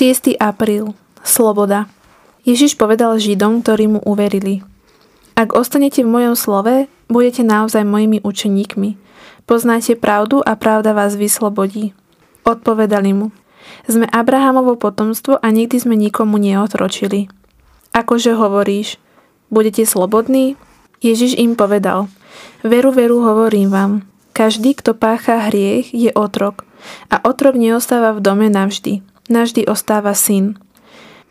6. apríl. Sloboda. Ježiš povedal Židom, ktorí mu uverili. Ak ostanete v mojom slove, budete naozaj mojimi učeníkmi. Poznáte pravdu a pravda vás vyslobodí. Odpovedali mu. Sme Abrahamovo potomstvo a nikdy sme nikomu neotročili. Akože hovoríš, budete slobodní? Ježiš im povedal. Veru, veru hovorím vám. Každý, kto pácha hriech, je otrok. A otrok neostáva v dome navždy. Navždy ostáva syn.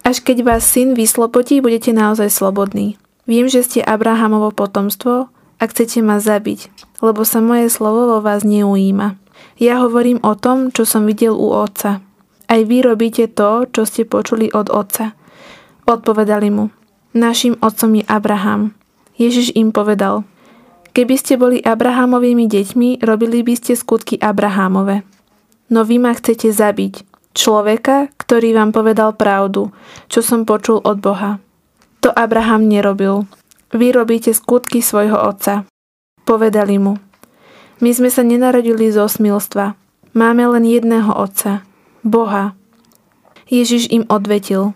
Až keď vás syn vyslobodí, budete naozaj slobodní. Viem, že ste Abrahamovo potomstvo a chcete ma zabiť, lebo sa moje slovo vo vás neujíma. Ja hovorím o tom, čo som videl u otca. Aj vy robíte to, čo ste počuli od otca. Odpovedali mu, našim otcom je Abraham. Ježiš im povedal, keby ste boli Abrahamovými deťmi, robili by ste skutky Abrahamove. No vy ma chcete zabiť, človeka, ktorý vám povedal pravdu, čo som počul od Boha. To Abraham nerobil. Vy robíte skutky svojho otca. Povedali mu. My sme sa nenarodili zo smilstva. Máme len jedného otca. Boha. Ježiš im odvetil.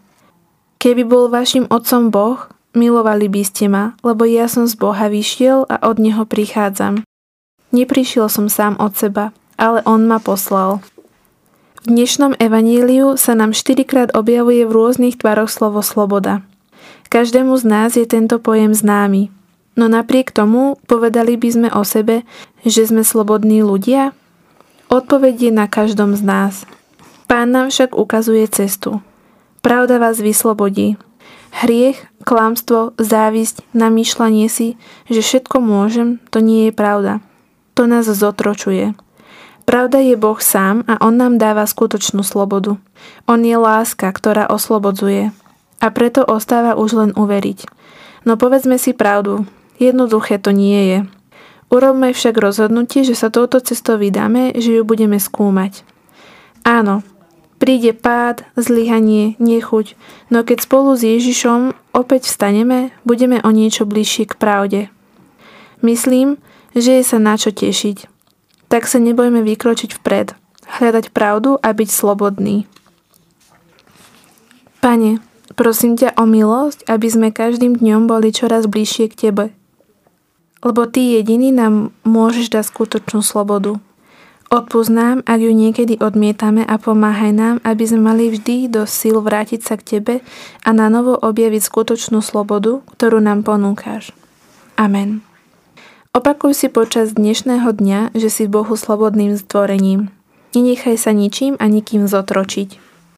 Keby bol vašim otcom Boh, milovali by ste ma, lebo ja som z Boha vyšiel a od Neho prichádzam. Neprišiel som sám od seba, ale On ma poslal. V dnešnom evaníliu sa nám štyrikrát objavuje v rôznych tvaroch slovo sloboda. Každému z nás je tento pojem známy. No napriek tomu povedali by sme o sebe, že sme slobodní ľudia? Odpoveď je na každom z nás. Pán nám však ukazuje cestu. Pravda vás vyslobodí. Hriech, klamstvo, závisť, namýšľanie si, že všetko môžem, to nie je pravda. To nás zotročuje. Pravda je Boh sám a On nám dáva skutočnú slobodu. On je láska, ktorá oslobodzuje a preto ostáva už len uveriť. No povedzme si pravdu, jednoduché to nie je. Urobme však rozhodnutie, že sa touto cestou vydáme, že ju budeme skúmať. Áno, príde pád, zlyhanie, nechuť, no keď spolu s Ježišom opäť vstaneme, budeme o niečo bližšie k pravde. Myslím, že je sa na čo tešiť. Tak sa nebojme vykročiť vpred, hľadať pravdu a byť slobodný. Pane, Prosím ťa o milosť, aby sme každým dňom boli čoraz bližšie k Tebe. Lebo Ty jediný nám môžeš dať skutočnú slobodu. Odpúsť nám, ak ju niekedy odmietame a pomáhaj nám, aby sme mali vždy do síl vrátiť sa k Tebe a na novo objaviť skutočnú slobodu, ktorú nám ponúkaš. Amen. Opakuj si počas dnešného dňa, že si Bohu slobodným stvorením. Nenechaj sa ničím a nikým zotročiť.